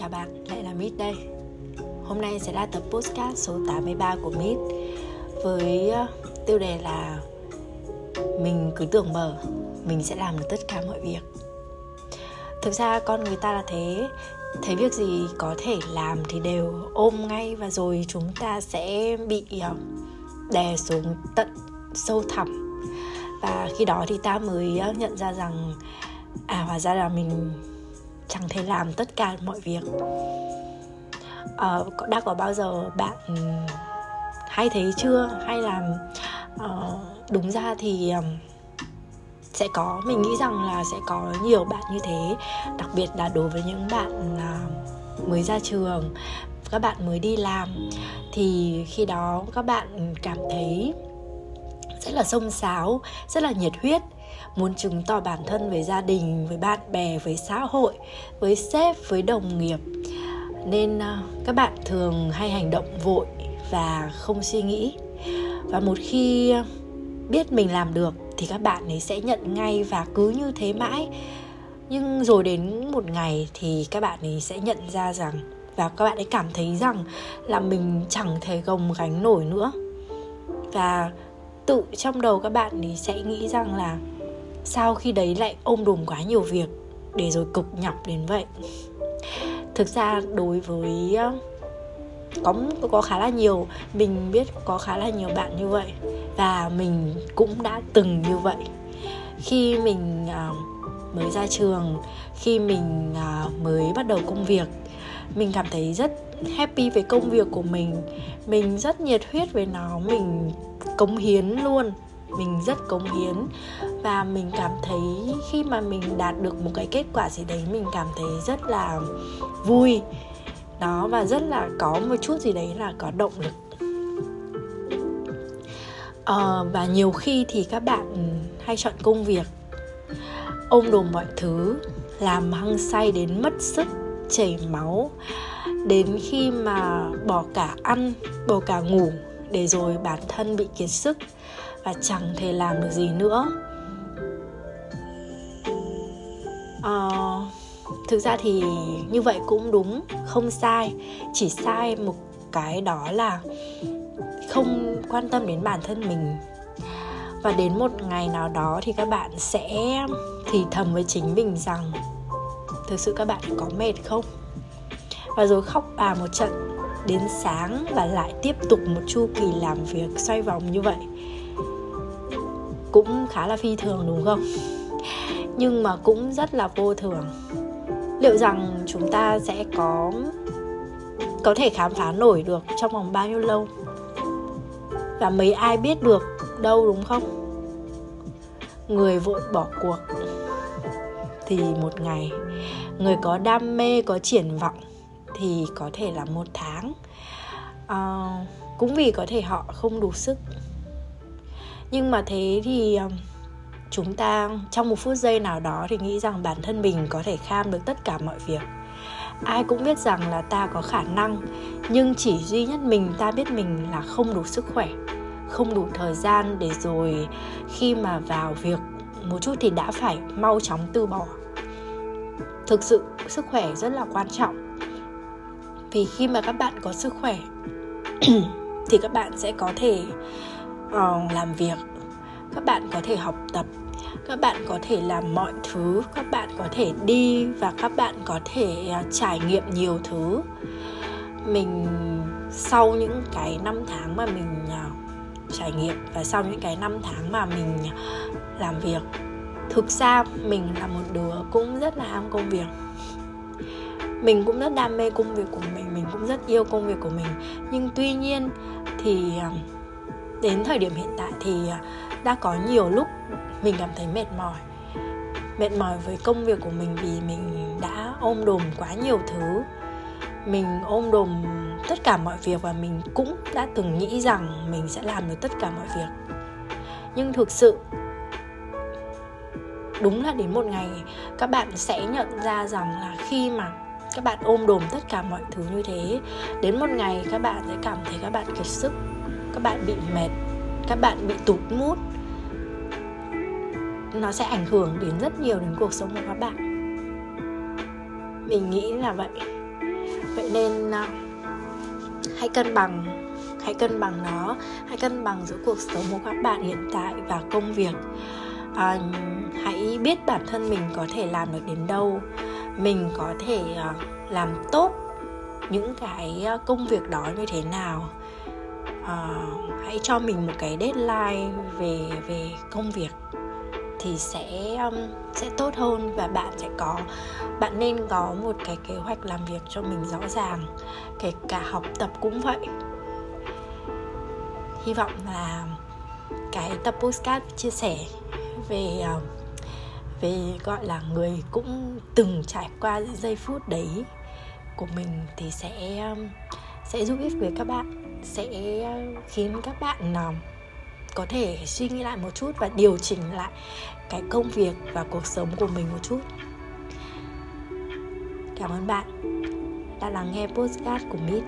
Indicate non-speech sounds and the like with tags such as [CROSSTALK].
Chào bạn, lại là Mít đây. Hôm nay sẽ là tập postcard số 83 của Mít Với ờ, tiêu đề là Mình cứ tưởng mở Mình sẽ làm được tất cả mọi việc. Thực ra con người ta là thế Thấy việc gì có thể làm thì đều ôm ngay Và rồi chúng ta sẽ bị ờ, đè xuống tận sâu thẳm. Và khi đó thì ta mới ờ, nhận ra rằng À hóa ra là mình chẳng thể làm tất cả mọi việc. Uh, đã có bao giờ bạn hay thấy chưa? Hay là uh, đúng ra thì um, sẽ có mình nghĩ rằng là sẽ có nhiều bạn như thế đặc biệt là đối với những bạn là mới ra trường các bạn mới đi làm. Thì khi đó các bạn cảm thấy rất là xông xáo rất là nhiệt huyết muốn chứng tỏ bản thân với gia đình, với bạn bè, với xã hội, với sếp, với đồng nghiệp. Nên à, các bạn thường hay hành động vội và không suy nghĩ. Và một khi à, biết mình làm được thì các bạn ấy sẽ nhận ngay và cứ như thế mãi. Nhưng rồi đến một ngày thì các bạn ấy sẽ nhận ra rằng, và các bạn ấy cảm thấy rằng là mình chẳng thể gồng gánh nổi nữa. Và tự trong đầu các bạn ấy sẽ nghĩ rằng là sao khi đấy lại ôm đùm quá nhiều việc để rồi cực nhọc đến vậy? Thực ra đối với ờ, có có khá là nhiều mình biết có khá là nhiều bạn như vậy và mình cũng đã từng như vậy. Khi mình uh, mới ra trường khi mình uh, mới bắt đầu công việc mình cảm thấy rất happy với công việc của mình. Mình rất nhiệt huyết với nó mình cống hiến luôn mình rất cống hiến. Và mình cảm thấy khi mà mình đạt được một cái kết quả gì đấy mình cảm thấy rất là vui. Đó và rất là có một chút gì đấy là có động lực. À, và nhiều khi thì các bạn hay chọn công việc ôm đồm mọi thứ làm hăng say đến mất sức chảy máu đến khi mà bỏ cả ăn bỏ cả ngủ để rồi bản thân bị kiệt sức và chẳng thể làm được gì nữa. À, thực ra thì như vậy cũng đúng không sai. Chỉ sai một cái đó là không quan tâm đến bản thân mình. Và đến một ngày nào đó thì các bạn sẽ thì thầm với chính mình rằng thực sự các bạn có mệt không? Và rồi khóc bà một trận đến sáng và lại tiếp tục một chu kỳ làm việc xoay vòng như vậy cũng khá là phi thường đúng không? Nhưng mà cũng rất là vô thường. Liệu rằng chúng ta sẽ có có thể khám phá nổi được trong vòng bao nhiêu lâu? Và mấy ai biết được đâu đúng không? Người vội bỏ cuộc. Thì một ngày người có đam mê có triển vọng thì có thể là một tháng. À, cũng vì có thể họ không đủ sức nhưng mà thế thì chúng ta trong một phút giây nào đó thì nghĩ rằng bản thân mình có thể kham được tất cả mọi việc. Ai cũng biết rằng là ta có khả năng, nhưng chỉ duy nhất mình, ta biết mình là không đủ sức khỏe, không đủ thời gian để rồi khi mà vào việc một chút thì đã phải mau chóng từ bỏ. Thực sự, sức khỏe rất là quan trọng. Vì khi mà các bạn có sức khỏe, [CLEARS THROAT] thì các bạn sẽ có thể làm việc. Các bạn có thể học tập. Các bạn có thể làm mọi thứ. Các bạn có thể đi và các bạn có thể uh, trải nghiệm nhiều thứ. Mình sau những cái năm tháng mà mình uh, trải nghiệm và sau những cái năm tháng mà mình à, làm việc thực ra mình là một đứa cũng rất là ham công việc. Mình cũng rất đam mê công việc của mình mình cũng rất yêu công việc của mình. Nhưng tuy nhiên thì đến thời điểm hiện tại thì à, đã có nhiều lúc mình cảm thấy mệt mỏi. Mệt mỏi với công việc của mình vì mình đã ôm đồm quá nhiều thứ. Mình ôm đồm tất cả mọi việc và mình cũng đã từng nghĩ rằng mình sẽ làm được tất cả mọi việc. Nhưng thực sự, đúng là đến một ngày các bạn sẽ nhận ra rằng là khi mà các bạn ôm đồm tất cả mọi thứ như thế, đến một ngày các bạn sẽ cảm thấy các bạn kiệt sức các bạn bị mệt các bạn bị tụt mút nó sẽ ảnh hưởng đến rất nhiều đến cuộc sống của các bạn. Mình nghĩ là vậy. Vậy nên à, hãy cân bằng hãy cân bằng nó hãy cân bằng giữa cuộc sống của các bạn hiện tại và công việc. À, hãy biết bản thân mình có thể làm được đến đâu. Mình có thể à, làm tốt những cái à, công việc đó như thế nào uh, hãy cho mình một cái deadline về về công việc thì sẽ um, sẽ tốt hơn và bạn sẽ có bạn nên có một cái kế hoạch làm việc cho mình rõ ràng kể cả học tập cũng vậy. Hy vọng là cái tập postcard chia sẻ về uh, về gọi là người cũng từng trải qua giây phút đấy của mình thì sẽ um, sẽ giúp ích với các bạn sẽ ờ, khiến các bạn ờ, có thể suy nghĩ lại một chút và điều chỉnh lại cái công việc và cuộc sống của mình một chút. Cảm ơn bạn đã lắng nghe podcast của mít